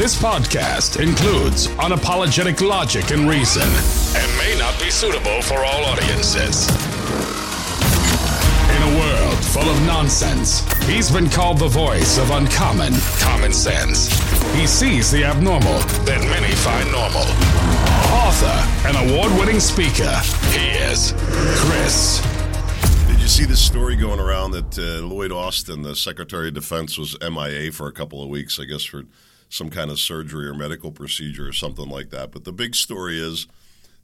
This podcast includes unapologetic logic and reason and may not be suitable for all audiences. In a world full of nonsense, he's been called the voice of uncommon common sense. He sees the abnormal that many find normal. Author and award winning speaker, he is Chris Did you see this story going around that uh, Lloyd Austin, the Secretary of Defense, was MIA for a couple of weeks, I guess for some kind of surgery or medical procedure or something like that. But the big story is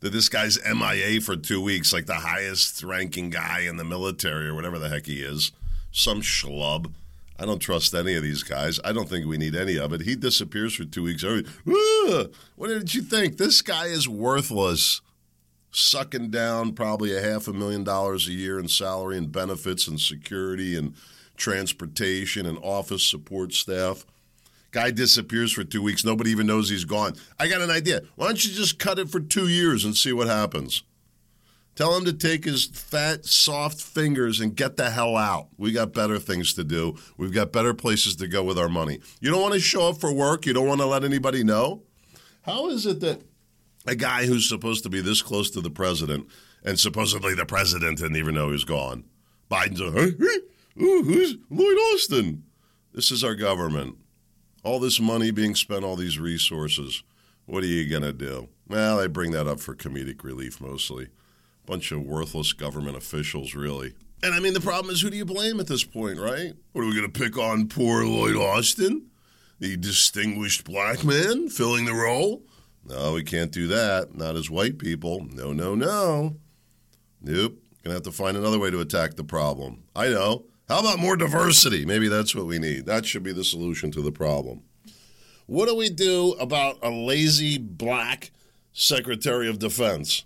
that this guy's MIA for two weeks, like the highest ranking guy in the military or whatever the heck he is, some schlub. I don't trust any of these guys. I don't think we need any of it. He disappears for two weeks. What did you think? This guy is worthless. Sucking down probably a half a million dollars a year in salary and benefits and security and transportation and office support staff. Guy disappears for two weeks. Nobody even knows he's gone. I got an idea. Why don't you just cut it for two years and see what happens? Tell him to take his fat, soft fingers and get the hell out. We got better things to do. We've got better places to go with our money. You don't want to show up for work? You don't want to let anybody know? How is it that a guy who's supposed to be this close to the president and supposedly the president didn't even know he's gone? Biden's a, hey, ooh, who's Lloyd Austin? This is our government. All this money being spent, all these resources. What are you going to do? Well, I bring that up for comedic relief mostly. Bunch of worthless government officials, really. And I mean, the problem is who do you blame at this point, right? What are we going to pick on poor Lloyd Austin? The distinguished black man filling the role? No, we can't do that. Not as white people. No, no, no. Nope. Gonna have to find another way to attack the problem. I know. How about more diversity? Maybe that's what we need. That should be the solution to the problem. What do we do about a lazy black Secretary of Defense?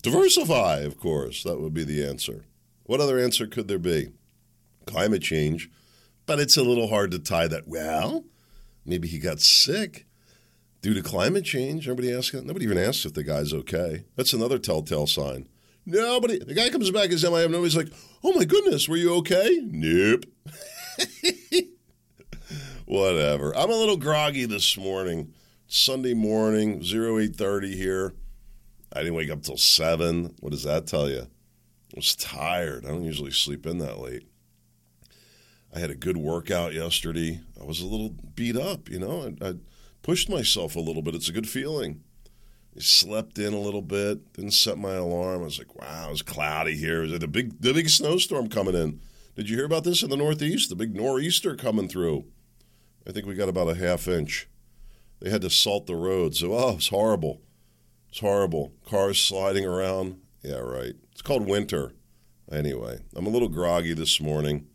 Diversify, of course. That would be the answer. What other answer could there be? Climate change. But it's a little hard to tie that. Well, maybe he got sick due to climate change. Nobody asked. Nobody even asked if the guy's okay. That's another telltale sign. Nobody. The guy comes back as MIA. Nobody's like, "Oh my goodness, were you okay?" Nope. Whatever. I'm a little groggy this morning. Sunday morning, zero eight thirty here. I didn't wake up till seven. What does that tell you? I was tired. I don't usually sleep in that late. I had a good workout yesterday. I was a little beat up, you know. I, I pushed myself a little bit. It's a good feeling. Slept in a little bit. Didn't set my alarm. I was like, "Wow, it was cloudy here. Was it the big, the big snowstorm coming in? Did you hear about this in the Northeast? The big nor'easter coming through. I think we got about a half inch. They had to salt the roads. So, oh, it's horrible. It's horrible. Cars sliding around. Yeah, right. It's called winter. Anyway, I'm a little groggy this morning.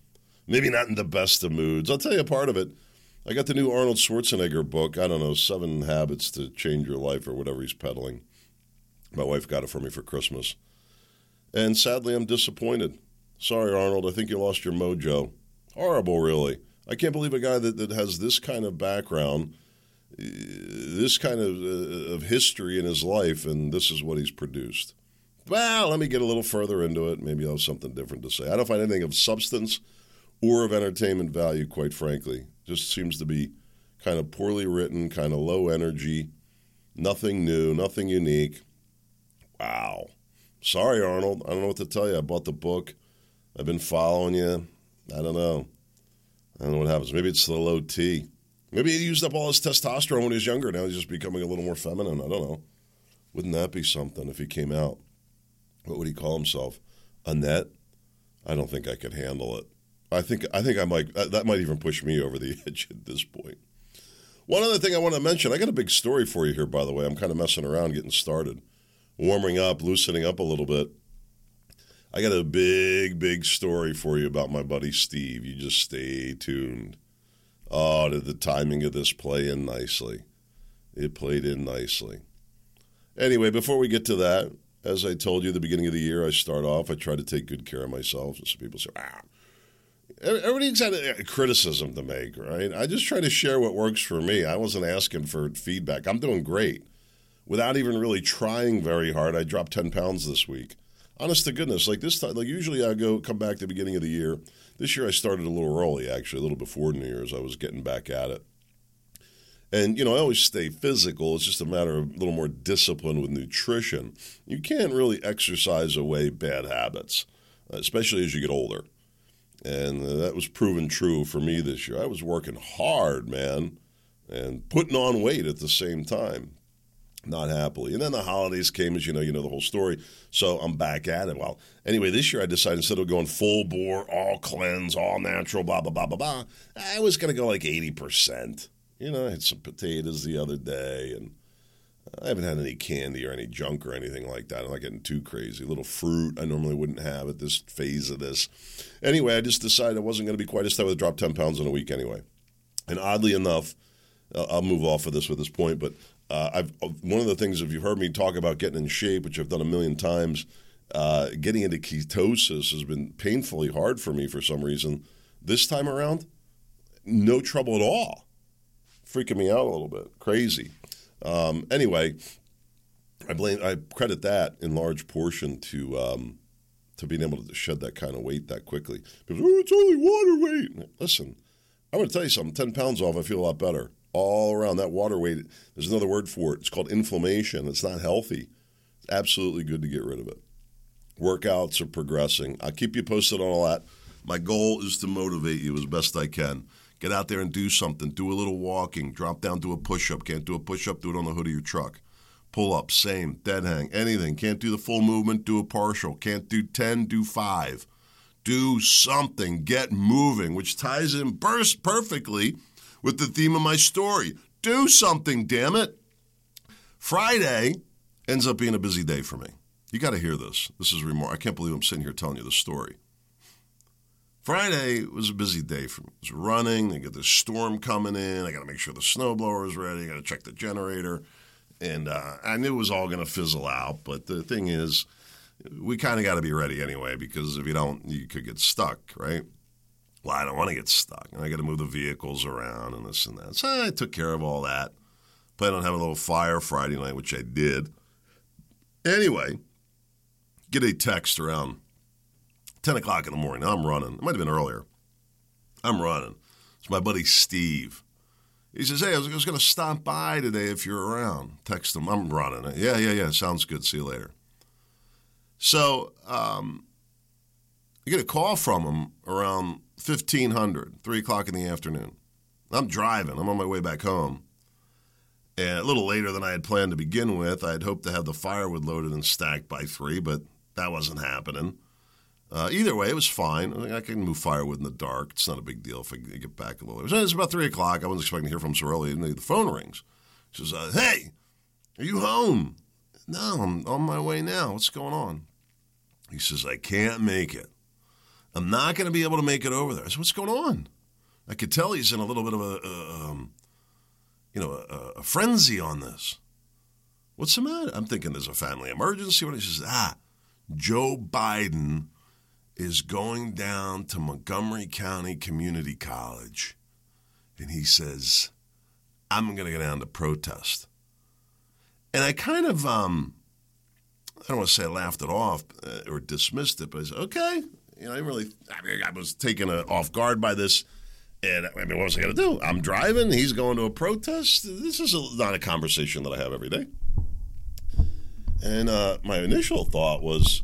Maybe not in the best of moods. I'll tell you a part of it. I got the new Arnold Schwarzenegger book. I don't know, Seven Habits to Change Your Life or whatever he's peddling. My wife got it for me for Christmas. And sadly, I'm disappointed. Sorry, Arnold. I think you lost your mojo. Horrible, really. I can't believe a guy that, that has this kind of background, this kind of, uh, of history in his life, and this is what he's produced. Well, let me get a little further into it. Maybe I'll have something different to say. I don't find anything of substance or of entertainment value, quite frankly. Just seems to be kind of poorly written, kind of low energy, nothing new, nothing unique. Wow. Sorry, Arnold. I don't know what to tell you. I bought the book. I've been following you. I don't know. I don't know what happens. Maybe it's the low T. Maybe he used up all his testosterone when he was younger. Now he's just becoming a little more feminine. I don't know. Wouldn't that be something if he came out? What would he call himself? Annette? I don't think I could handle it. I think I think I might that might even push me over the edge at this point. One other thing I want to mention, I got a big story for you here, by the way. I'm kind of messing around, getting started, warming up, loosening up a little bit. I got a big, big story for you about my buddy Steve. You just stay tuned. Oh, did the timing of this play in nicely? It played in nicely. Anyway, before we get to that, as I told you at the beginning of the year, I start off, I try to take good care of myself. And some people say, ah, everybody's got a criticism to make, right? I just try to share what works for me. I wasn't asking for feedback. I'm doing great. Without even really trying very hard, I dropped 10 pounds this week. Honest to goodness, like this time, like usually I go come back to the beginning of the year. This year I started a little early, actually, a little before New Year's. I was getting back at it. And, you know, I always stay physical. It's just a matter of a little more discipline with nutrition. You can't really exercise away bad habits, especially as you get older. And uh, that was proven true for me this year. I was working hard, man, and putting on weight at the same time not happily. And then the holidays came, as you know, you know the whole story. So I'm back at it. Well, anyway, this year I decided instead of going full bore, all cleanse, all natural, blah, blah, blah, blah, blah, I was going to go like 80%. You know, I had some potatoes the other day, and I haven't had any candy or any junk or anything like that. I'm not getting too crazy. A little fruit I normally wouldn't have at this phase of this. Anyway, I just decided I wasn't going to be quite as tough to drop 10 pounds in a week anyway. And oddly enough, I'll move off of this with this point, but uh, I've uh, one of the things if you've heard me talk about getting in shape, which I've done a million times, uh, getting into ketosis has been painfully hard for me for some reason. This time around, no trouble at all. Freaking me out a little bit, crazy. Um, anyway, I blame I credit that in large portion to um, to being able to shed that kind of weight that quickly. Because oh, it's only water weight. Listen, I'm going to tell you something. Ten pounds off, I feel a lot better all around. That water weight, there's another word for it. It's called inflammation. It's not healthy. It's absolutely good to get rid of it. Workouts are progressing. I'll keep you posted on all that. My goal is to motivate you as best I can. Get out there and do something. Do a little walking. Drop down, do a push up. Can't do a push up, do it on the hood of your truck. Pull up, same. Dead hang, anything. Can't do the full movement, do a partial. Can't do 10, do 5. Do something. Get moving, which ties in burst perfectly with the theme of my story. Do something, damn it. Friday ends up being a busy day for me. You got to hear this. This is remarkable. I can't believe I'm sitting here telling you the story. Friday was a busy day for me. It was running. They got this storm coming in. I got to make sure the snowblower is ready. I got to check the generator. And uh, I knew it was all going to fizzle out. But the thing is, we kind of got to be ready anyway because if you don't, you could get stuck, right? well, I don't want to get stuck. And I got to move the vehicles around and this and that. So I took care of all that. Planned on having a little fire Friday night, which I did. Anyway, get a text around 10 o'clock in the morning. I'm running. It might have been earlier. I'm running. It's my buddy Steve. He says, Hey, I was, was going to stop by today if you're around. Text him. I'm running. Yeah, yeah, yeah. Sounds good. See you later. So um, I get a call from him around 1500, 3 o'clock in the afternoon. I'm driving. I'm on my way back home. And a little later than I had planned to begin with. I had hoped to have the firewood loaded and stacked by 3, but that wasn't happening. Uh, either way, it was fine. I, I, can move firewood in the dark. It's not a big deal if I get back a little later. It's about 3 o'clock. I wasn't expecting to hear from him so early. And the phone rings. She says, uh, Hey, are you home? No, I'm on my way now. What's going on? He says, I can't make it. I'm not going to be able to make it over there. I said, what's going on? I could tell he's in a little bit of a, um, you know, a, a, frenzy on this. What's the matter? I'm thinking there's a family emergency. What he says, ah, Joe Biden is going down to Montgomery County Community College, and he says, I'm going to go down to protest. And I kind of, um, I don't want to say I laughed it off uh, or dismissed it, but I said, okay, you know, I really, I, mean, I was taken uh, off guard by this. And I mean, what was I going to do? I'm driving. He's going to a protest. This is a, not a conversation that I have every day. And uh, my initial thought was,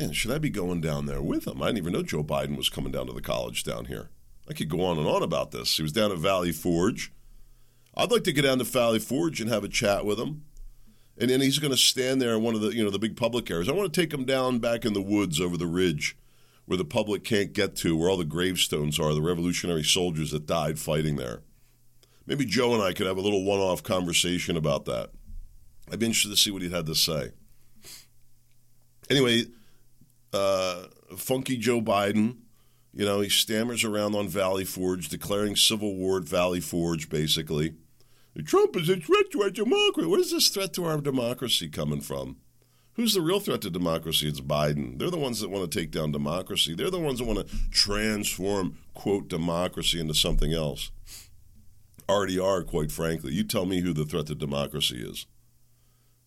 man, should I be going down there with him? I didn't even know Joe Biden was coming down to the college down here. I could go on and on about this. He was down at Valley Forge. I'd like to get down to Valley Forge and have a chat with him. And then he's going to stand there in one of the, you know, the big public areas. I want to take him down back in the woods over the ridge where the public can't get to, where all the gravestones are, the revolutionary soldiers that died fighting there. Maybe Joe and I could have a little one off conversation about that. I'd be interested to see what he had to say. Anyway, uh, funky Joe Biden, you know, he stammers around on Valley Forge, declaring civil war at Valley Forge, basically. Trump is a threat to our democracy. Where's this threat to our democracy coming from? Who's the real threat to democracy? It's Biden. They're the ones that want to take down democracy. They're the ones that want to transform, quote, democracy into something else. Already are, quite frankly. You tell me who the threat to democracy is.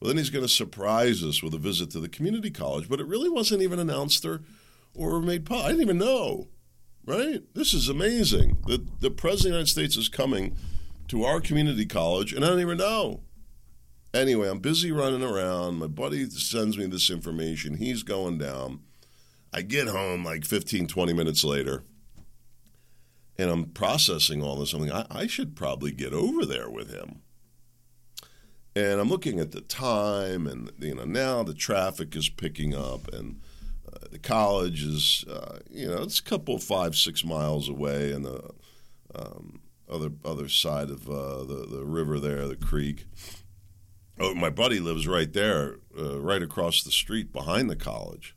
Well, then he's going to surprise us with a visit to the community college, but it really wasn't even announced or, or made public. I didn't even know, right? This is amazing. The, the President of the United States is coming to our community college, and I don't even know. Anyway, I'm busy running around. My buddy sends me this information. He's going down. I get home like 15, 20 minutes later, and I'm processing all this. I'm like, I, I should probably get over there with him. And I'm looking at the time, and you know now the traffic is picking up, and uh, the college is, uh, you know, it's a couple five six miles away, and the um, other other side of uh, the the river there, the creek. Oh, my buddy lives right there, uh, right across the street behind the college.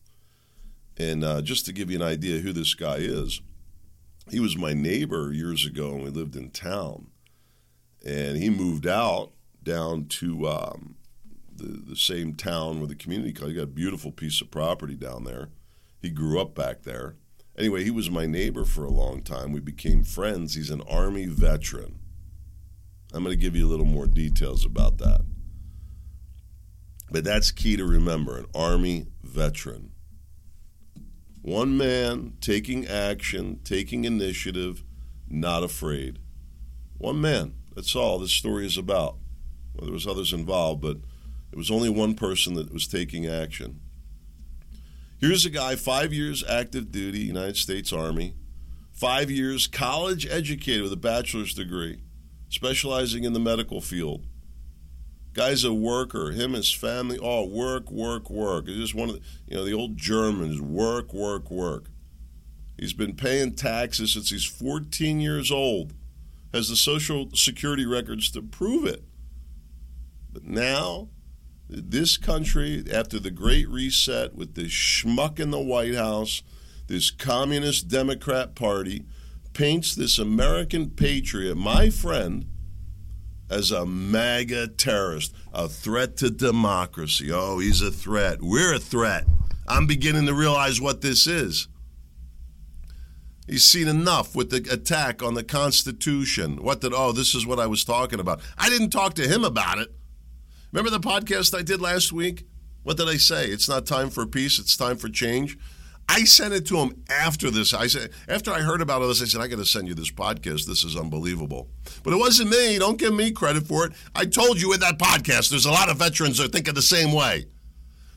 And uh, just to give you an idea who this guy is, he was my neighbor years ago, and we lived in town. And he moved out down to um, the, the same town with the community college. He got a beautiful piece of property down there. He grew up back there. Anyway, he was my neighbor for a long time. We became friends. He's an Army veteran. I'm going to give you a little more details about that. But that's key to remember an Army veteran. One man taking action, taking initiative, not afraid. One man. That's all this story is about. Well, there was others involved, but it was only one person that was taking action. Here's a guy, five years active duty, United States Army, five years college educated with a bachelor's degree, specializing in the medical field. Guy's a worker. Him, and his family, all work, work, work. It's just one of the, you know, the old Germans, work, work, work. He's been paying taxes since he's 14 years old, has the social security records to prove it. But now, this country, after the Great Reset, with this schmuck in the White House, this communist Democrat Party, paints this American patriot, my friend, as a MAGA terrorist, a threat to democracy. Oh, he's a threat. We're a threat. I'm beginning to realize what this is. He's seen enough with the attack on the Constitution. What did, oh, this is what I was talking about. I didn't talk to him about it. Remember the podcast I did last week? What did I say? It's not time for peace, it's time for change. I sent it to him after this. I said after I heard about all this, I said I got to send you this podcast. This is unbelievable. But it wasn't me. Don't give me credit for it. I told you in that podcast. There's a lot of veterans that think of the same way.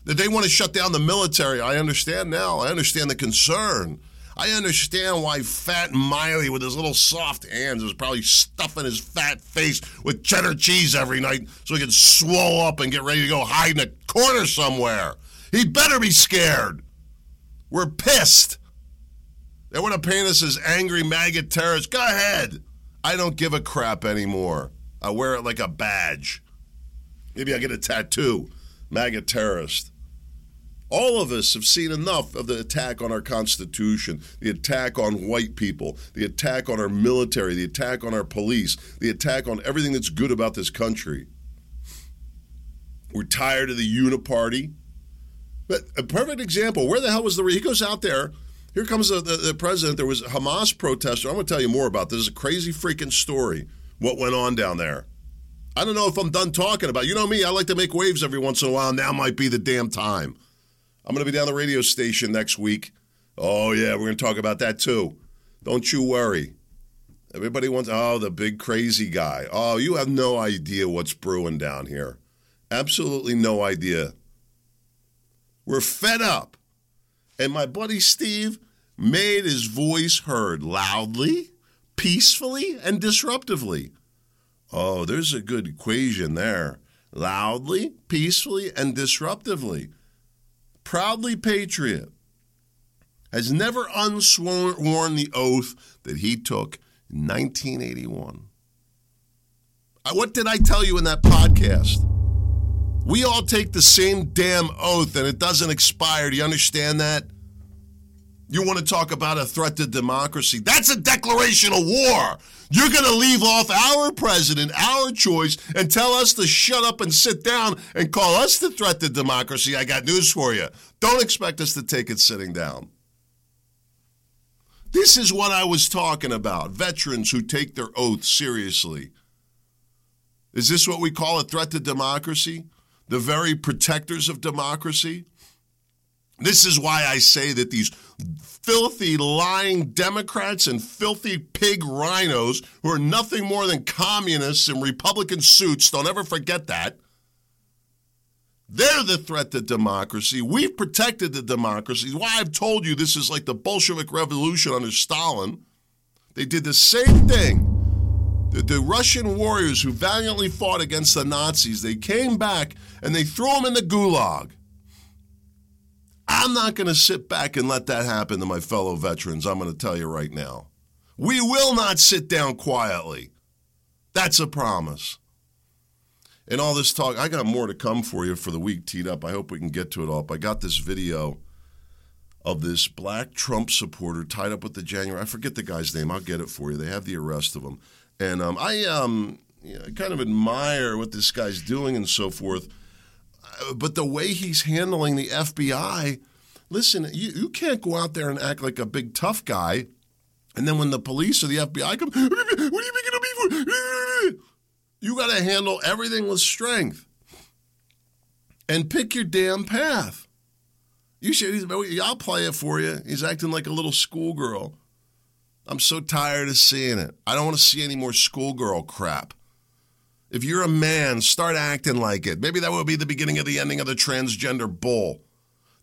That they want to shut down the military. I understand now. I understand the concern. I understand why Fat Milley, with his little soft hands, is probably stuffing his fat face with cheddar cheese every night so he can swell up and get ready to go hide in a corner somewhere. He better be scared. We're pissed. They want to paint us as angry maggot terrorists. Go ahead. I don't give a crap anymore. I wear it like a badge. Maybe I get a tattoo. Maggot terrorist. All of us have seen enough of the attack on our Constitution, the attack on white people, the attack on our military, the attack on our police, the attack on everything that's good about this country. We're tired of the uniparty. But a perfect example. Where the hell was the? He goes out there. Here comes the, the, the president. There was a Hamas protester. I'm going to tell you more about this. It's a crazy freaking story. What went on down there? I don't know if I'm done talking about. It. You know me. I like to make waves every once in a while. Now might be the damn time. I'm going to be down the radio station next week. Oh yeah, we're going to talk about that too. Don't you worry. Everybody wants. Oh, the big crazy guy. Oh, you have no idea what's brewing down here. Absolutely no idea. We're fed up. And my buddy Steve made his voice heard loudly, peacefully, and disruptively. Oh, there's a good equation there. Loudly, peacefully, and disruptively. Proudly patriot. Has never unsworn the oath that he took in 1981. Uh, what did I tell you in that podcast? We all take the same damn oath and it doesn't expire. Do you understand that? You want to talk about a threat to democracy? That's a declaration of war. You're going to leave off our president, our choice, and tell us to shut up and sit down and call us the threat to democracy. I got news for you. Don't expect us to take it sitting down. This is what I was talking about veterans who take their oath seriously. Is this what we call a threat to democracy? the very protectors of democracy. This is why I say that these filthy, lying Democrats and filthy pig RINOs who are nothing more than communists in Republican suits, don't ever forget that. They're the threat to democracy. We've protected the democracy. Why I've told you this is like the Bolshevik Revolution under Stalin. They did the same thing. The, the, Russian warriors who valiantly fought against the Nazis, they came back and they threw them in the gulag. I'm not going to sit back and let that happen to my fellow veterans. I'm going to tell you right now. We will not sit down quietly. That's a promise. And all this talk, I got more to come for you for the week teed up. I hope we can get to it all. But I got this video of this black Trump supporter tied up with the January. I forget the guy's name. I'll get it for you. They have the arrest of him. And um, I um, you know, kind of admire what this guy's doing and so forth but the way he's handling the FBI, listen, you, you can't go out there and act like a big tough guy. And then when the police or the FBI come, what are you making of me for? You got to handle everything with strength and pick your damn path. You should, I'll play it for you. He's acting like a little schoolgirl. I'm so tired of seeing it. I don't want to see any more schoolgirl crap. If you're a man, start acting like it. Maybe that will be the beginning of the ending of the transgender bull.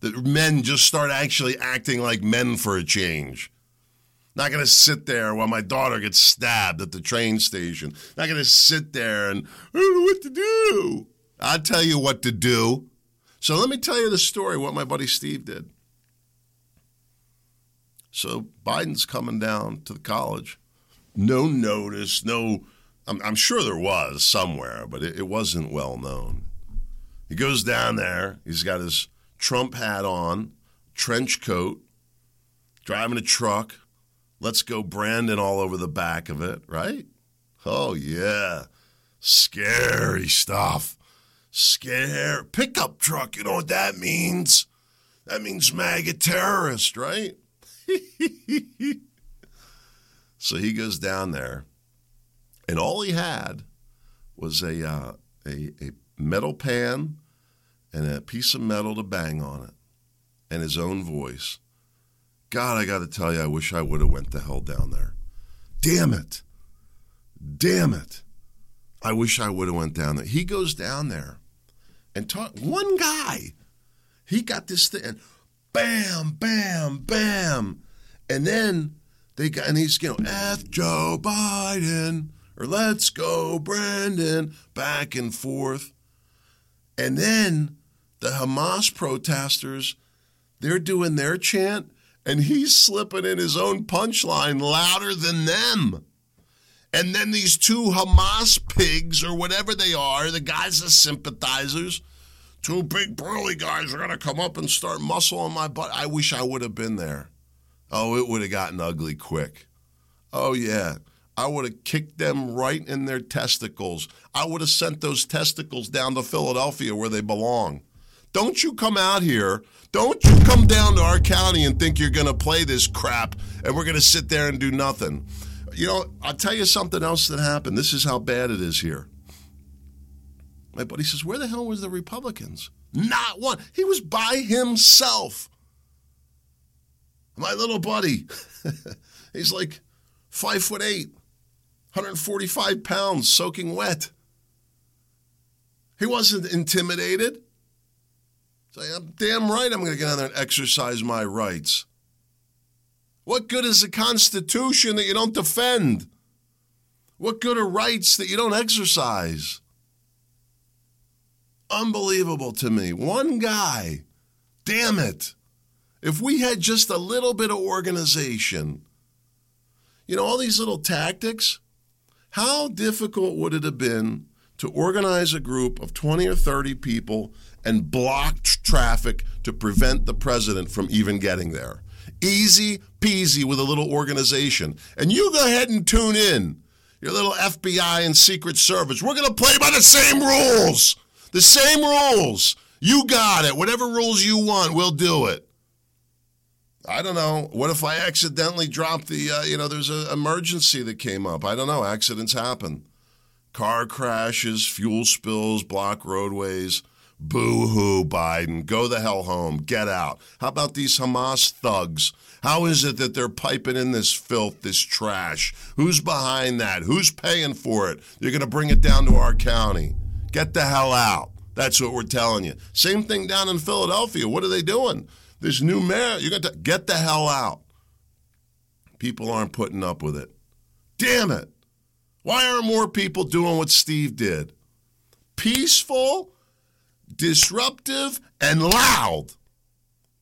That men just start actually acting like men for a change. Not going to sit there while my daughter gets stabbed at the train station. Not going to sit there and, I don't know what to do. I'll tell you what to do. So let me tell you the story what my buddy Steve did. So Biden's coming down to the college. No notice, no I'm, I'm sure there was somewhere, but it, it wasn't well known. He goes down there. He's got his Trump hat on, trench coat, driving a truck. Let's go Brandon all over the back of it, right? Oh, yeah. Scary stuff. Scare. Pickup truck. You know what that means? That means MAGA terrorist, right? so he goes down there and all he had was a, uh, a, a metal pan and a piece of metal to bang on it and his own voice. God, I got to tell you, I wish I would have went the hell down there. Damn it. Damn it. I wish I would have went down there. He goes down there and talk. One guy, he got this thing, and bam, bam, bam, and then they got, and he's you know, F Joe Biden, or let's go, Brandon, back and forth. And then the Hamas protesters, they're doing their chant, and he's slipping in his own punchline louder than them. And then these two Hamas pigs, or whatever they are, the guys are sympathizers, two big burly guys are going to come up and start muscling my butt. I wish I would have been there. Oh, it would have gotten ugly quick. Oh, yeah. I would have kicked them right in their testicles. I would have sent those testicles down to Philadelphia where they belong. Don't you come out here. Don't you come down to our county and think you're going to play this crap and we're going to sit there and do nothing. You know, I'll tell you something else that happened. This is how bad it is here. My buddy says, Where the hell was the Republicans? Not one. He was by himself. My little buddy. He's like five foot eight. 145 pounds soaking wet. He wasn't intimidated. I'm damn right I'm going to get on there and exercise my rights. What good is a constitution that you don't defend? What good are rights that you don't exercise? Unbelievable to me. One guy. Damn it. If we had just a little bit of organization, you know, all these little tactics, how difficult would it have been to organize a group of 20 or 30 people and block traffic to prevent the president from even getting there? Easy peasy with a little organization. And you go ahead and tune in, your little FBI and Secret Service. We're going to play by the same rules. The same rules. You got it. Whatever rules you want, we'll do it. I don't know. What if I accidentally dropped the, uh, you know, there's an emergency that came up. I don't know. Accidents happen. Car crashes, fuel spills, block roadways. Boo hoo, Biden. Go the hell home. Get out. How about these Hamas thugs? How is it that they're piping in this filth, this trash? Who's behind that? Who's paying for it? You're going to bring it down to our county. Get the hell out. That's what we're telling you. Same thing down in Philadelphia. What are they doing? This new mayor, you got to get the hell out. People aren't putting up with it. Damn it. Why aren't more people doing what Steve did? Peaceful, disruptive, and loud.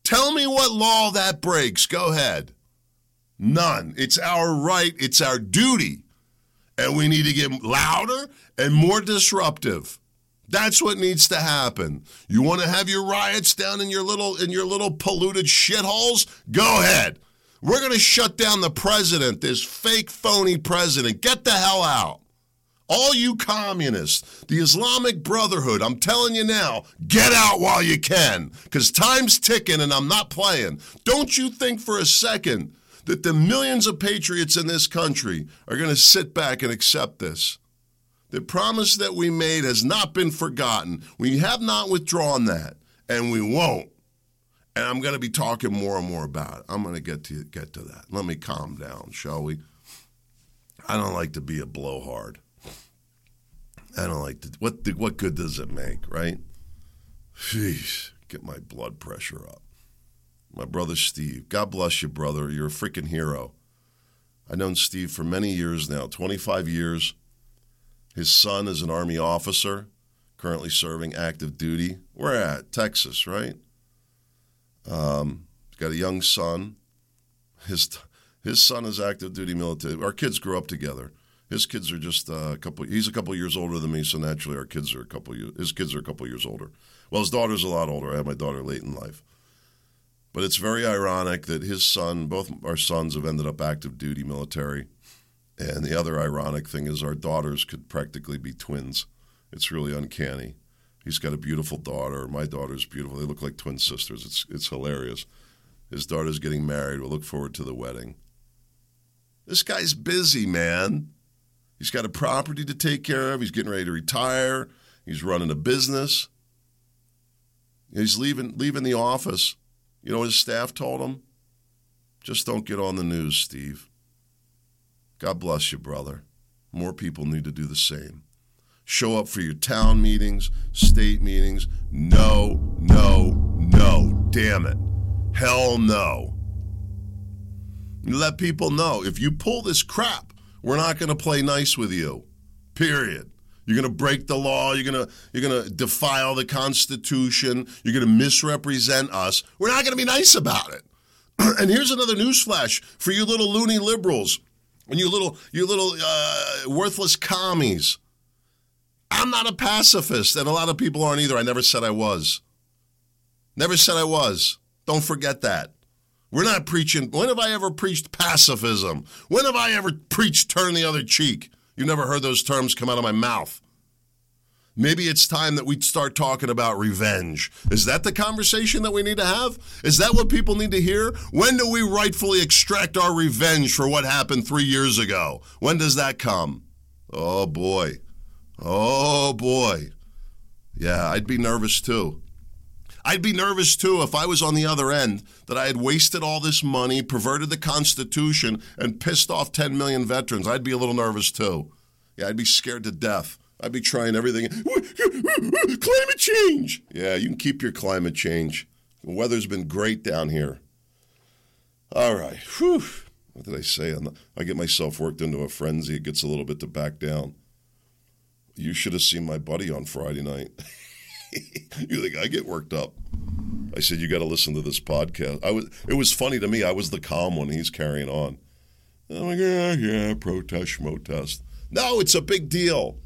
Tell me what law that breaks. Go ahead. None. It's our right, it's our duty. And we need to get louder and more disruptive. That's what needs to happen. You want to have your riots down in your little in your little polluted shitholes? Go ahead. We're going to shut down the president, this fake phony president. Get the hell out. All you communists, the Islamic Brotherhood, I'm telling you now, get out while you can, because time's ticking and I'm not playing. Don't you think for a second that the millions of patriots in this country are going to sit back and accept this? The promise that we made has not been forgotten. We have not withdrawn that, and we won't. And I'm going to be talking more and more about it. I'm going to get to get to that. Let me calm down, shall we? I don't like to be a blowhard. I don't like to. What what good does it make, right? Jeez, get my blood pressure up. My brother Steve. God bless you, brother. You're a freaking hero. I've known Steve for many years now, 25 years. His son is an Army officer, currently serving active duty. Where at? Texas, right? Um, he's got a young son. His his son is active duty military. Our kids grew up together. His kids are just uh, a couple. He's a couple years older than me, so naturally our kids are a couple. His kids are a couple years older. Well, his daughter's a lot older. I had my daughter late in life. But it's very ironic that his son, both our sons, have ended up active duty military. And the other ironic thing is our daughters could practically be twins. It's really uncanny. He's got a beautiful daughter. My daughter's beautiful. They look like twin sisters. It's it's hilarious. His daughter's getting married. We'll look forward to the wedding. This guy's busy, man. He's got a property to take care of. He's getting ready to retire. He's running a business. He's leaving leaving the office. You know his staff told him? Just don't get on the news, Steve. God bless you, brother. More people need to do the same. Show up for your town meetings, state meetings. No, no, no. Damn it. Hell no. Let people know if you pull this crap, we're not going to play nice with you. Period. You're going to break the law. You're going to you're going to defile the Constitution. You're going to misrepresent us. We're not going to be nice about it. and here's another newsflash for you little loony liberals and you little you little uh, worthless commies. I'm not a pacifist, and a lot of people aren't either. I never said I was. Never said I was. Don't forget that. We're not preaching. When have I ever preached pacifism? When have I ever preached turn the other cheek? You never heard those terms come out of my mouth. Maybe it's time that we start talking about revenge. Is that the conversation that we need to have? Is that what people need to hear? When do we rightfully extract our revenge for what happened three years ago? When does that come? Oh boy. Oh boy. Yeah, I'd be nervous too. I'd be nervous too if I was on the other end that I had wasted all this money, perverted the Constitution, and pissed off 10 million veterans. I'd be a little nervous too. Yeah, I'd be scared to death. I'd be trying everything. climate change. Yeah, you can keep your climate change. The weather's been great down here. All right. Whew. What did I say? I get myself worked into a frenzy. It gets a little bit to back down. You should have seen my buddy on Friday night. you think I get worked up? I said you got to listen to this podcast. I was. It was funny to me. I was the calm one. He's carrying on. I'm like, yeah, yeah, protest, protest. No, it's a big deal.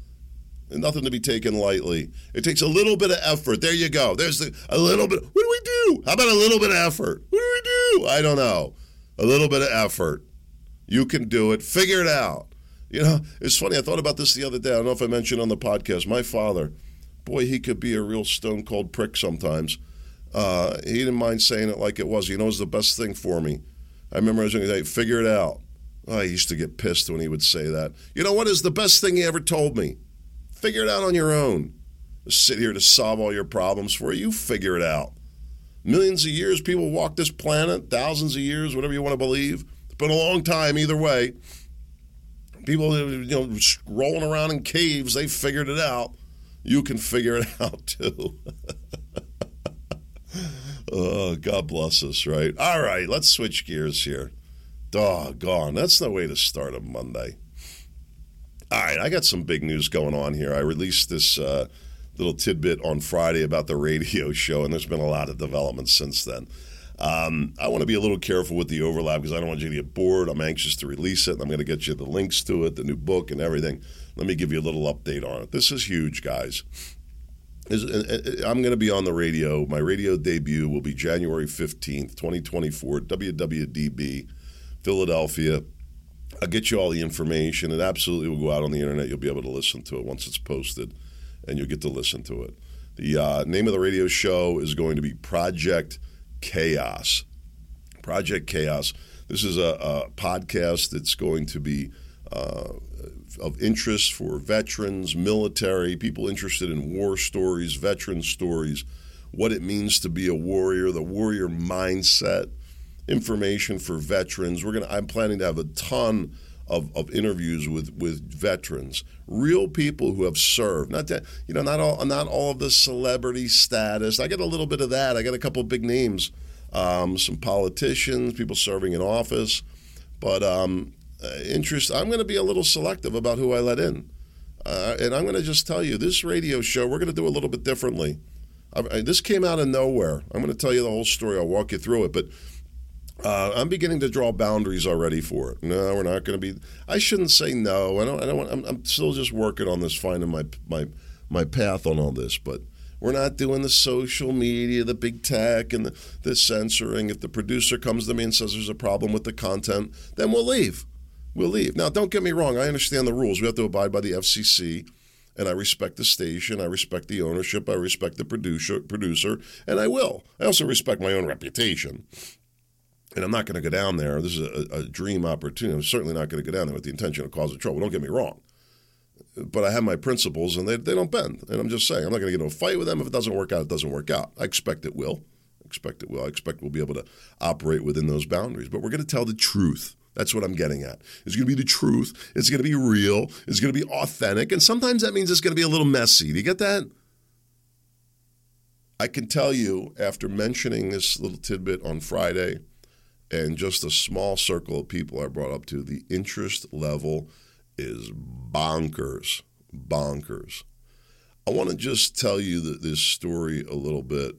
Nothing to be taken lightly. It takes a little bit of effort. There you go. There's the, a little bit. What do we do? How about a little bit of effort? What do we do? I don't know. A little bit of effort. You can do it. Figure it out. You know, it's funny. I thought about this the other day. I don't know if I mentioned on the podcast. My father, boy, he could be a real stone cold prick sometimes. Uh, he didn't mind saying it like it was. You know, it was the best thing for me. I remember I was going to say, figure it out. Oh, I used to get pissed when he would say that. You know what is the best thing he ever told me? Figure it out on your own. sit here to solve all your problems for you. Figure it out. Millions of years people walk this planet, thousands of years, whatever you want to believe. It's been a long time either way. People, you know, rolling around in caves, they figured it out. You can figure it out too. oh, God bless us, right? All right, let's switch gears here. Doggone, that's no way to start a Monday. All right, I got some big news going on here. I released this uh, little tidbit on Friday about the radio show, and there's been a lot of developments since then. Um, I want to be a little careful with the overlap because I don't want you to get bored. I'm anxious to release it. I'm going to get you the links to it, the new book, and everything. Let me give you a little update on it. This is huge, guys. I'm going to be on the radio. My radio debut will be January 15th, 2024, WWDB, Philadelphia. I'll get you all the information. It absolutely will go out on the internet. You'll be able to listen to it once it's posted, and you'll get to listen to it. The uh, name of the radio show is going to be Project Chaos. Project Chaos. This is a, a podcast that's going to be uh, of interest for veterans, military, people interested in war stories, veteran stories, what it means to be a warrior, the warrior mindset, information for veterans. We're gonna. I'm planning to have a ton of, of interviews with, with veterans, real people who have served. Not that you know, not all not all of the celebrity status. I get a little bit of that. I got a couple big names, um, some politicians, people serving in office, but um, uh, interest. I'm going to be a little selective about who I let in, uh, and I'm going to just tell you this radio show. We're going to do a little bit differently. I, this came out of nowhere. I'm going to tell you the whole story. I'll walk you through it, but uh, I'm beginning to draw boundaries already for it. No, we're not going to be. I shouldn't say no. I don't. I don't. Want, I'm, I'm still just working on this, finding my my my path on all this. But we're not doing the social media, the big tech, and the, the censoring. If the producer comes to me and says there's a problem with the content, then we'll leave. We'll leave. Now, don't get me wrong. I understand the rules. We have to abide by the FCC and I respect the station. I respect the ownership. I respect the producer, producer, and I will. I also respect my own reputation and I'm not going to go down there. This is a, a, dream opportunity. I'm certainly not going to go down there with the intention of causing trouble. Don't get me wrong. But I have my principles, and they, they don't bend. And I'm just saying, I'm not going to get into a fight with them. If it doesn't work out, it doesn't work out. I expect it will. I expect it will. I expect we'll be able to operate within those boundaries. But we're going to tell the truth. That's what I'm getting at. It's going to be the truth. It's going to be real. It's going to be authentic. And sometimes that means it's going to be a little messy. Do you get that? I can tell you after mentioning this little tidbit on Friday and just a small circle of people I brought up to, the interest level is bonkers. Bonkers. I want to just tell you that this story a little bit,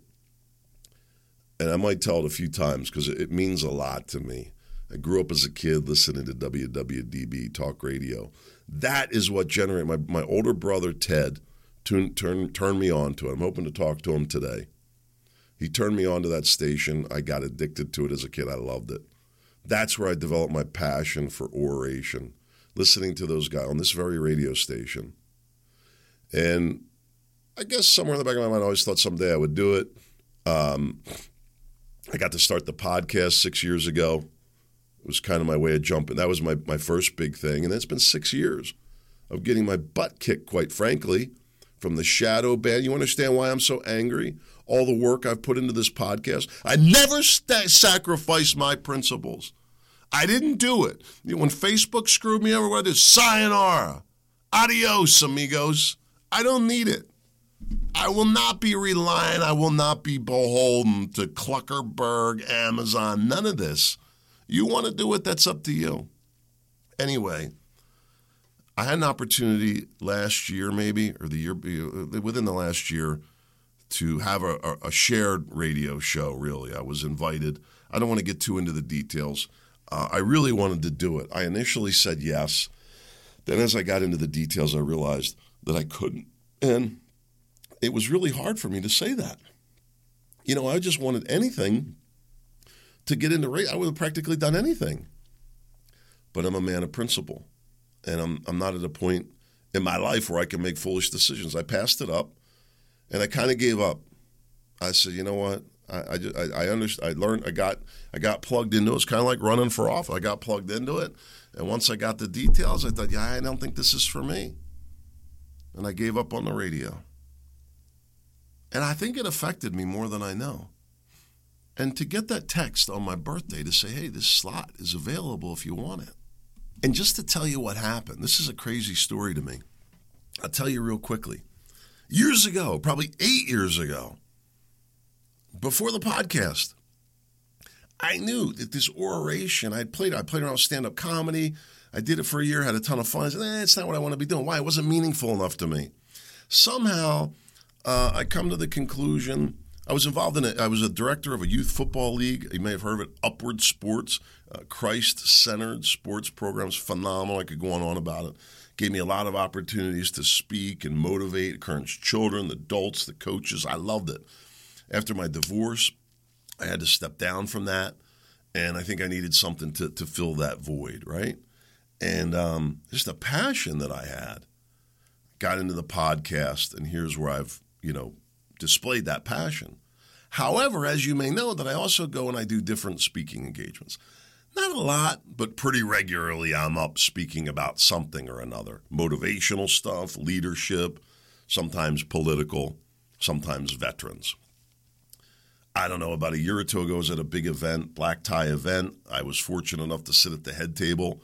and I might tell it a few times because it means a lot to me. I grew up as a kid listening to WWDB talk radio. That is what generated my, my older brother Ted turned turn, turned me on to it. I'm hoping to talk to him today. He turned me on to that station. I got addicted to it as a kid. I loved it. That's where I developed my passion for oration, listening to those guys on this very radio station. And I guess somewhere in the back of my mind, I always thought someday I would do it. Um, I got to start the podcast six years ago. It was kind of my way of jumping. That was my, my first big thing. And it's been six years of getting my butt kicked, quite frankly, from the shadow band. You understand why I'm so angry? All the work I've put into this podcast. I never st- sacrificed my principles. I didn't do it. When Facebook screwed me over, is sayonara, adios, amigos. I don't need it. I will not be relying. I will not be beholden to Cluckerberg, Amazon, none of this. You want to do it, that's up to you. Anyway, I had an opportunity last year, maybe, or the year uh, within the last year, to have a, a, shared radio show, really. I was invited. I don't want to get too into the details. Uh, I really wanted to do it. I initially said yes. Then, as I got into the details, I realized that I couldn't. And it was really hard for me to say that. You know, I just wanted anything to get into radio. I would have practically done anything. But I'm a man of principle. And I'm, I'm not at a point in my life where I can make foolish decisions. I passed it up and I kind of gave up. I said, you know what? I I, I, I. I learned. I got I got plugged into it. It's kind of like running for office. I got plugged into it, and once I got the details, I thought, yeah, I don't think this is for me, and I gave up on the radio. And I think it affected me more than I know. And to get that text on my birthday to say, hey, this slot is available if you want it. And just to tell you what happened, this is a crazy story to me. I'll tell you real quickly. Years ago, probably eight years ago, before the podcast, I knew that this oration, I'd played, I played around with stand up comedy. I did it for a year, had a ton of fun. I said, eh, it's not what I want to be doing. Why? It wasn't meaningful enough to me. Somehow, uh, I come to the conclusion. I was involved in it. I was a director of a youth football league. You may have heard of it, Upward Sports, uh, Christ-centered sports programs, phenomenal. I could go on and on about it. Gave me a lot of opportunities to speak and motivate current children, the adults, the coaches. I loved it. After my divorce, I had to step down from that, and I think I needed something to to fill that void, right? And um, just a passion that I had got into the podcast, and here's where I've, you know, displayed that passion. However, as you may know, that I also go and I do different speaking engagements. Not a lot, but pretty regularly I'm up speaking about something or another. Motivational stuff, leadership, sometimes political, sometimes veterans. I don't know, about a year or two ago, I was at a big event, black tie event. I was fortunate enough to sit at the head table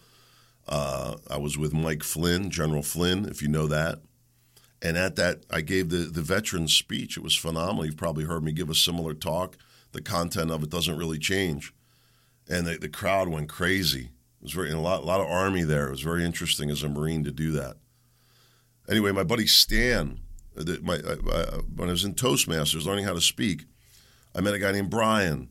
uh, I was with Mike Flynn, General Flynn, if you know that. And at that, I gave the, the veteran speech. It was phenomenal. You've probably heard me give a similar talk. The content of it doesn't really change. And the, the crowd went crazy. It was very, a lot, a lot of Army there. It was very interesting as a Marine to do that. Anyway, my buddy Stan, uh, my, I, I, when I was in Toastmasters learning how to speak, I met a guy named Brian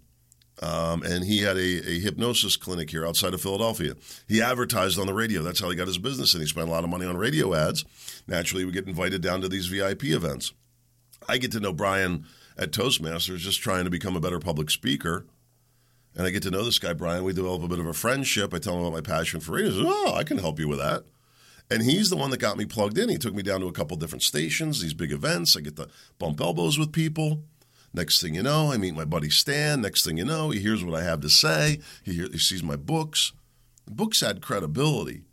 um, and he had a, a, hypnosis clinic here outside of Philadelphia. He advertised on the radio. That's how he got his business, and he spent a lot of money on radio ads. Naturally, we get invited down to these VIP events. I get to know Brian at Toastmasters, just trying to become a better public speaker. And I get to know this guy, Brian. We develop a bit of a friendship. I tell him about my passion for radio. Says, Oh, I can help you with that. And he's the one that got me plugged in. He took me down to a couple different stations, these big events. I get to bump elbows with people. Next thing you know, I meet my buddy Stan. Next thing you know, he hears what I have to say. He, hear, he sees my books. Books add credibility,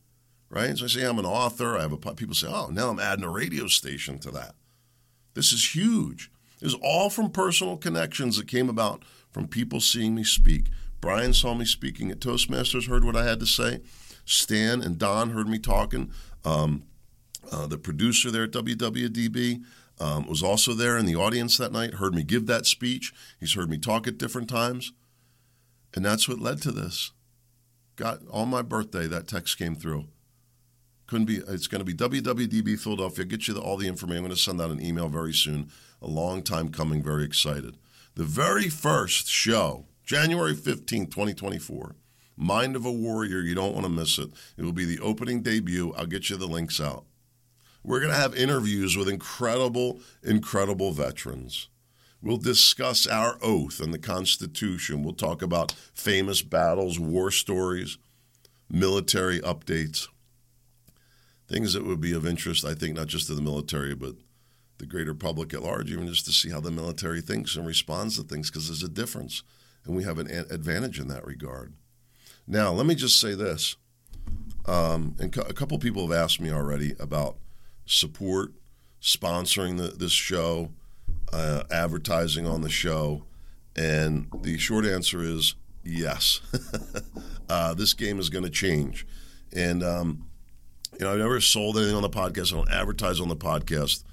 right? So I say I'm an author. I have a people say, oh, now I'm adding a radio station to that. This is huge. It was all from personal connections that came about from people seeing me speak. Brian saw me speaking at Toastmasters, heard what I had to say. Stan and Don heard me talking. Um, uh, the producer there at WWDB um, was also there in the audience that night, heard me give that speech. He's heard me talk at different times. And that's what led to this. Got on my birthday, that text came through. Couldn't be, it's going to be WWDB Philadelphia. Get you the, all the information. I'm going to send out an email very soon. A long time coming, very excited. The very first show, January 15th, 2024. Mind of a Warrior. You don't want to miss it. It will be the opening debut. I'll get you the links out. We're going to have interviews with incredible, incredible veterans. We'll discuss our oath and the Constitution. We'll talk about famous battles, war stories, military updates, things that would be of interest, I think, not just to the military, but the greater public at large, even just to see how the military thinks and responds to things, because there's a difference. And we have an advantage in that regard. Now, let me just say this. Um, and a couple people have asked me already about support sponsoring the, this show, uh, advertising on the show? And the short answer is yes. uh, this game is going to change. And, um, you know, I've never sold anything on the podcast. I don't advertise on the podcast.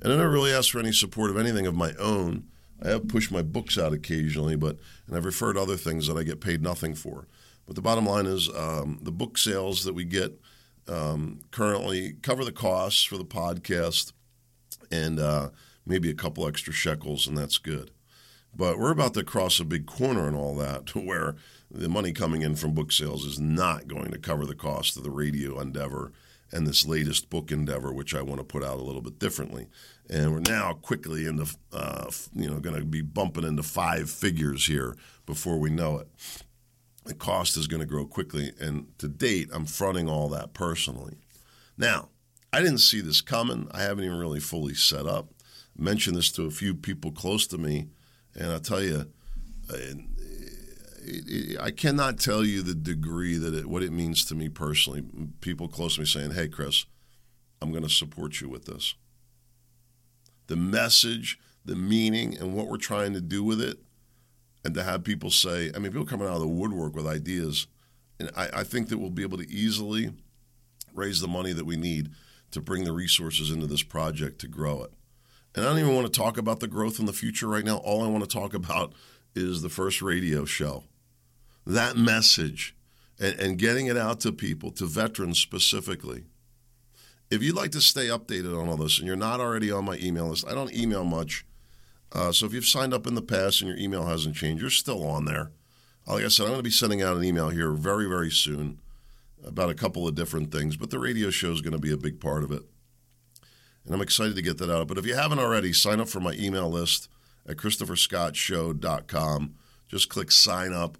And I never really asked for any support of anything of my own. I have pushed my books out occasionally, but and I've referred other things that I get paid nothing for. But the bottom line is um, the book sales that we get um, currently cover the costs for the podcast and uh, maybe a couple extra shekels, and that's good. But we're about to cross a big corner and all that to where the money coming in from book sales is not going to cover the cost of the radio endeavor and this latest book endeavor, which I want to put out a little bit differently. And we're now quickly into, uh, you know, going to be bumping into five figures here before we know it the cost is going to grow quickly. And to date, I'm fronting all that personally. Now, I didn't see this coming. I haven't even really fully set up. I mentioned this to a few people close to me, and I'll tell you, eh, I cannot tell you the degree that it, what it means to me personally. People close to me saying, "Hey, Chris, I'm going to support you with this." The message the meaning and what we're trying to do with it, and to have people say, I mean, people coming out of the woodwork with ideas, and I, I think that we'll be able to easily raise the money that we need to bring the resources into this project to grow it. And I don't even want to talk about the growth in the future right now. All I want to talk about is the first radio show. That message and, and getting it out to people, to veterans specifically. If you'd like to stay updated on all this and you're not already on my email list, I don't email much. Uh, so if you've signed up in the past and your email hasn't changed, you're still on there. Like I said, I'm going to be sending out an email here very, very soon about a couple of different things, but the radio show is going to be a big part of it. And I'm excited to get that out. But if you haven't already, sign up for my email list at ChristopherScottShow.com. Just click sign up.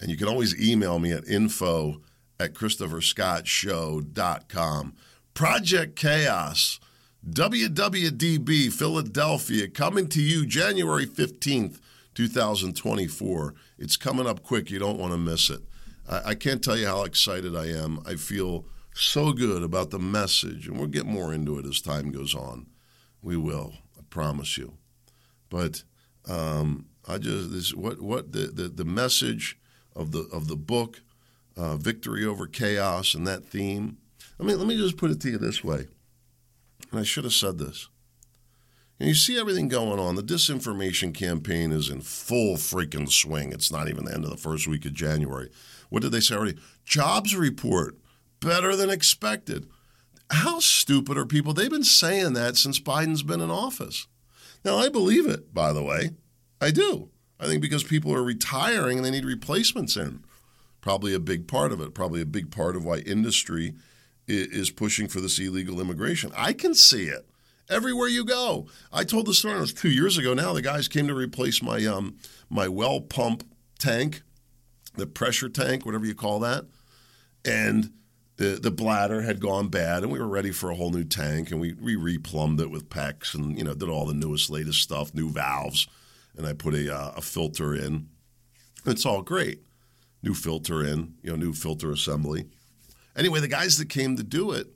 And you can always email me at info at ChristopherScottShow.com. Project Chaos, WWDB Philadelphia, coming to you January 15th, 2024. It's coming up quick. You don't want to miss it. I, I can't tell you how excited I am. I feel so good about the message, and we'll get more into it as time goes on. We will, I promise you. But um, I just this what what the, the, the message of the of the book, uh, victory over chaos, and that theme. I mean, let me just put it to you this way, and I should have said this. And you see everything going on. The disinformation campaign is in full freaking swing. It's not even the end of the first week of January. What did they say already? Jobs report better than expected. How stupid are people? They've been saying that since Biden's been in office. Now, I believe it, by the way. I do. I think because people are retiring and they need replacements in. Probably a big part of it. Probably a big part of why industry is pushing for this illegal immigration. I can see it everywhere you go. I told the story. It was two years ago now. The guys came to replace my um, my well pump tank, the pressure tank, whatever you call that, and the the bladder had gone bad, and we were ready for a whole new tank, and we we replumbed it with PEX, and you know did all the newest latest stuff, new valves, and I put a uh, a filter in. It's all great, new filter in, you know, new filter assembly. Anyway, the guys that came to do it,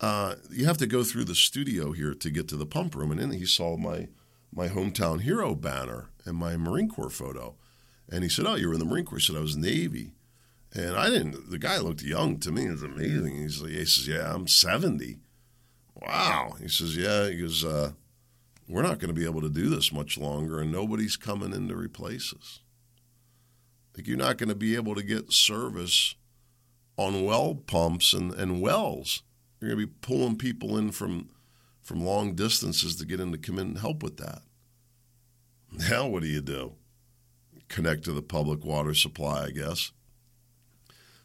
uh, you have to go through the studio here to get to the pump room, and then he saw my my hometown hero banner and my Marine Corps photo, and he said, "Oh, you were in the Marine Corps." He said, "I was Navy." And I didn't. The guy looked young to me. It was amazing. He's like, he says, "Yeah, I'm 70." Wow. He says, "Yeah." He goes, uh, "We're not going to be able to do this much longer, and nobody's coming in to replace us. Like you're not going to be able to get service on well pumps and, and wells. You're going to be pulling people in from from long distances to get in to come in and help with that. Now, what do you do? Connect to the public water supply, I guess."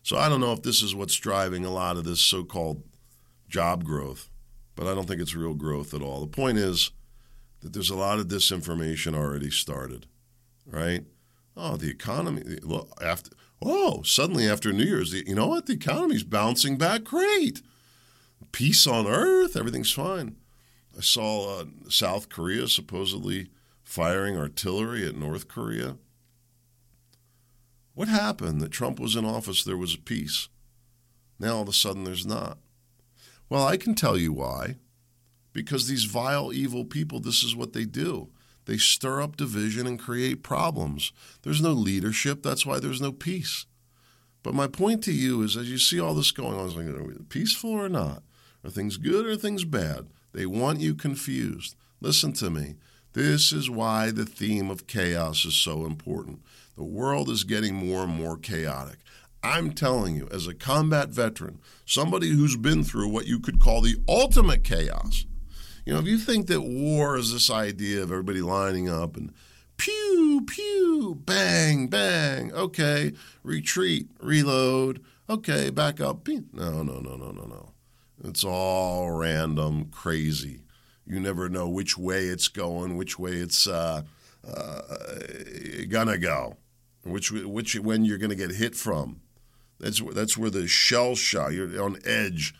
So I don't know if this is what's driving a lot of this so called job growth, but I don't think it's real growth at all. The point is that there's a lot of disinformation already started, right? Oh, the economy, look, after, oh, suddenly after New Year's, you know what? The economy's bouncing back great. Peace on earth, everything's fine. I saw uh, South Korea supposedly firing artillery at North Korea. What happened that Trump was in office, there was a peace? Now all of a sudden there's not. Well, I can tell you why. Because these vile, evil people, this is what they do. They stir up division and create problems. There's no leadership. That's why there's no peace. But my point to you is as you see all this going on, are we peaceful or not? Are things good or things bad? They want you confused. Listen to me. This is why the theme of chaos is so important. The world is getting more and more chaotic. I'm telling you, as a combat veteran, somebody who's been through what you could call the ultimate chaos, you know, if you think that war is this idea of everybody lining up and pew, pew, bang, bang, okay, retreat, reload, okay, back up. No, no, no, no, no, no. It's all random, crazy. You never know which way it's going, which way it's uh, uh, gonna go which which when you're to get hit from. That's that's where the shell shot. You're on edge,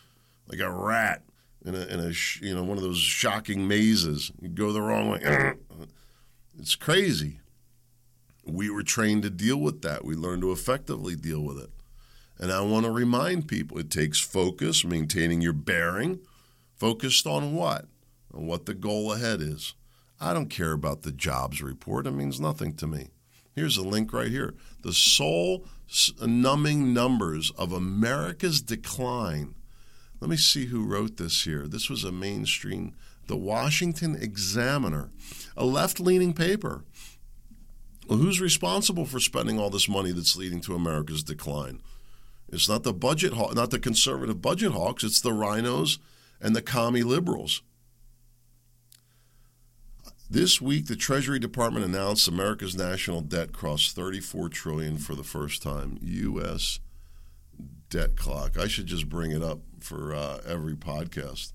like a rat in a, in a you know one of those shocking mazes. You go the wrong way. It's crazy. We were trained to deal with that. We learned to effectively deal with it. And I want to remind people it takes focus, maintaining your bearing, focused on what? On what the goal ahead is. I don't care about the jobs report. It means nothing to me. Here's a link right here. The soul numbing numbers of America's decline. Let me see who wrote this here. This was a mainstream, the Washington Examiner, a left leaning paper. Well, who's responsible for spending all this money that's leading to America's decline? It's not the budget, not the conservative budget hawks. It's the RINOs and the commie liberals. This week, the Treasury Department announced America's national debt crossed 34 trillion for the first time. U.S. debt clock. I should just bring it up for uh, every podcast.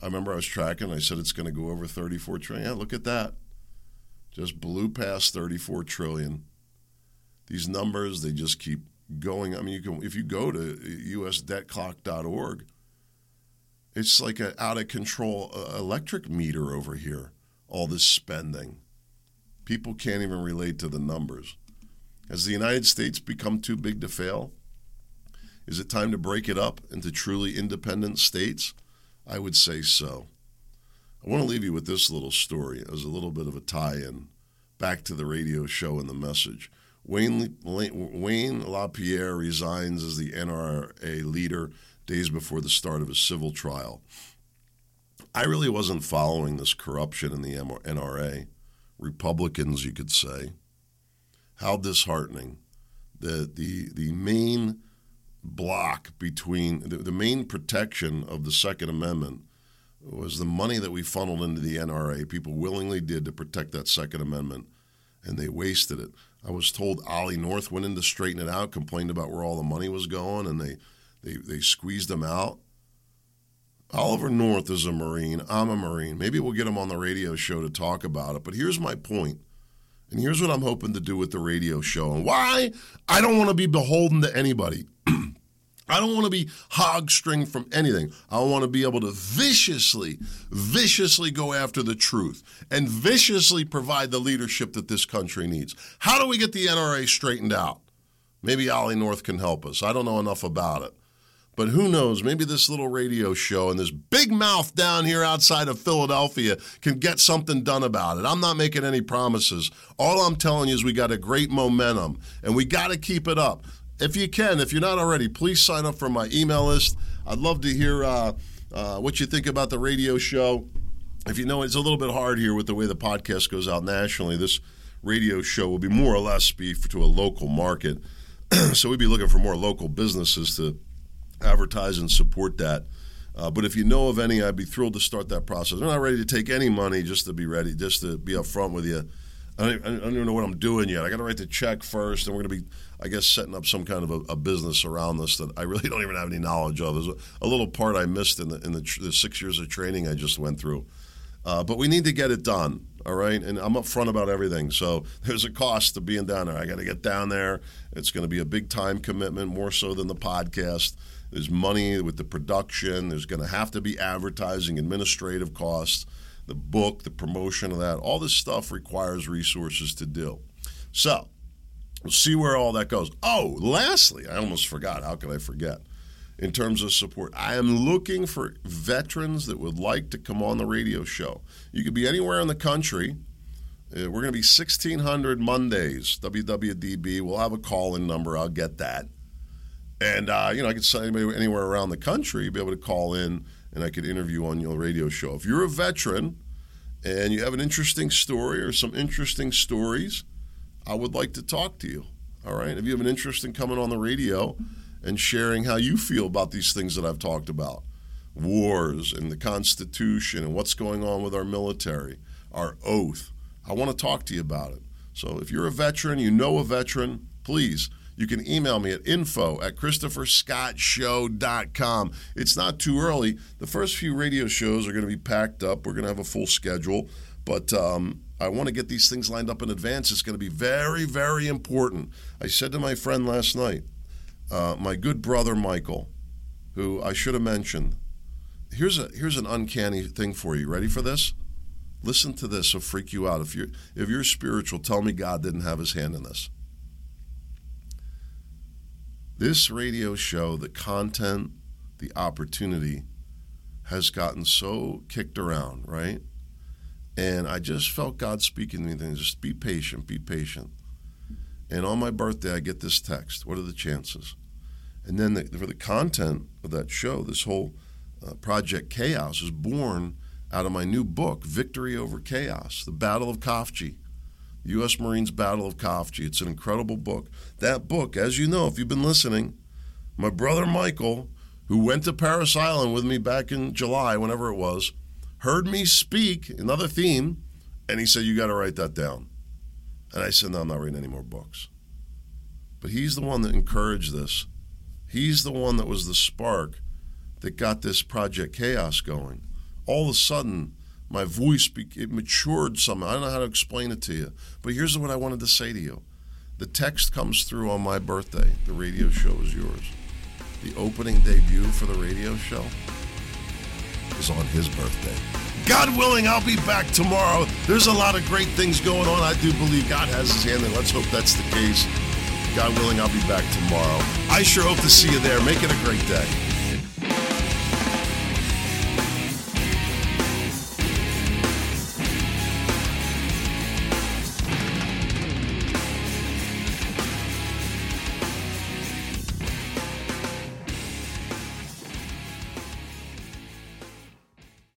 I remember I was tracking. I said it's going to go over 34 trillion. Yeah, look at that. Just blew past 34 trillion. These numbers, they just keep going. I mean, you can if you go to usdebtclock.org, it's like an out of control uh, electric meter over here. All this spending, people can't even relate to the numbers. Has the United States become too big to fail? Is it time to break it up into truly independent states? I would say so. I want to leave you with this little story as a little bit of a tie in back to the radio show and the message. Wayne, Wayne LaPierre resigns as the NRA leader days before the start of his civil trial. I really wasn't following this corruption in the NRA. Republicans, you could say. How disheartening. The, the, the main block between the, the main protection of the Second Amendment was the money that we funneled into the NRA. People willingly did to protect that Second Amendment, and they wasted it. I was told Ollie North went in to straighten it out, complained about where all the money was going, and they, they, they squeezed them out. Oliver North is a Marine. I'm a Marine. Maybe we'll get him on the radio show to talk about it. But here's my point, and here's what I'm hoping to do with the radio show, and why I don't want to be beholden to anybody. I don't want to be hog stringed from anything. I want to be able to viciously, viciously go after the truth and viciously provide the leadership that this country needs. How do we get the NRA straightened out? Maybe Ollie North can help us. I don't know enough about it. But who knows? Maybe this little radio show and this big mouth down here outside of Philadelphia can get something done about it. I'm not making any promises. All I'm telling you is we got a great momentum and we got to keep it up if you can, if you're not already, please sign up for my email list. I'd love to hear uh, uh, what you think about the radio show. If you know, it's a little bit hard here with the way the podcast goes out nationally. This radio show will be more or less be to a local market. so we'd be looking for more local businesses to advertise and support that. Uh, but if you know of any, I'd be thrilled to start that process. I'm not ready to take any money, just to be ready, just to be upfront with you. I don't, I don't even know what I'm doing yet. I got to write the check first, and we're going to be I guess, setting up some kind of a, a, business around this that I really don't even have any knowledge of. There's a, a little part I missed in the in the, tr- the, six years of training I just went through. Uh, but we need to get it done, all right? And I'm upfront about everything. So there's a cost to being down there. I got to get down there. It's going to be a big time commitment, more so than the podcast. There's money with the production. There's going to have to be advertising, administrative costs, the book, the promotion of that. All this stuff requires resources to do. So We'll see where all that goes. Oh, lastly, I almost forgot. How could I forget? In terms of support, I am looking for veterans that would like to come on the radio show. You could be anywhere in the country. Uh, we're going to be 1600 Mondays, WWDB. We'll have a call in number. I'll get that. And, uh, you know, I could send anybody anywhere around the country, be able to call in, and I could interview on your radio show. If you're a veteran and you have an interesting story or some interesting stories, I would like to talk to you. All right. If you have an interest in coming on the radio and sharing how you feel about these things that I've talked about wars and the Constitution and what's going on with our military, our oath, I want to talk to you about it. So if you're a veteran, you know a veteran, please. You can email me at info at christopherscottshow.com. It's not too early. The first few radio shows are going to be packed up. We're going to have a full schedule. But um, I want to get these things lined up in advance. It's going to be very, very important. I said to my friend last night, uh, my good brother Michael, who I should have mentioned. Here's a here's an uncanny thing for you. Ready for this? Listen to this. It'll freak you out. If you're if you're spiritual, tell me God didn't have His hand in this. This radio show, the content, the opportunity, has gotten so kicked around, right? And I just felt God speaking to me, just be patient, be patient. And on my birthday, I get this text. What are the chances? And then the, for the content of that show, this whole uh, Project Chaos is born out of my new book, Victory Over Chaos, The Battle of Khafji, U.S. Marines Battle of Khafji. It's an incredible book. That book, as you know, if you've been listening, my brother Michael, who went to Parris Island with me back in July, whenever it was, heard me speak another theme, and he said, You got to write that down. And I said, No, I'm not reading any more books. But he's the one that encouraged this. He's the one that was the spark that got this Project Chaos going. All of a sudden, my voice it matured somehow. I don't know how to explain it to you, but here's what I wanted to say to you: the text comes through on my birthday. The radio show is yours. The opening debut for the radio show is on his birthday. God willing, I'll be back tomorrow. There's a lot of great things going on. I do believe God has his hand, and let's hope that's the case. God willing, I'll be back tomorrow. I sure hope to see you there. Make it a great day.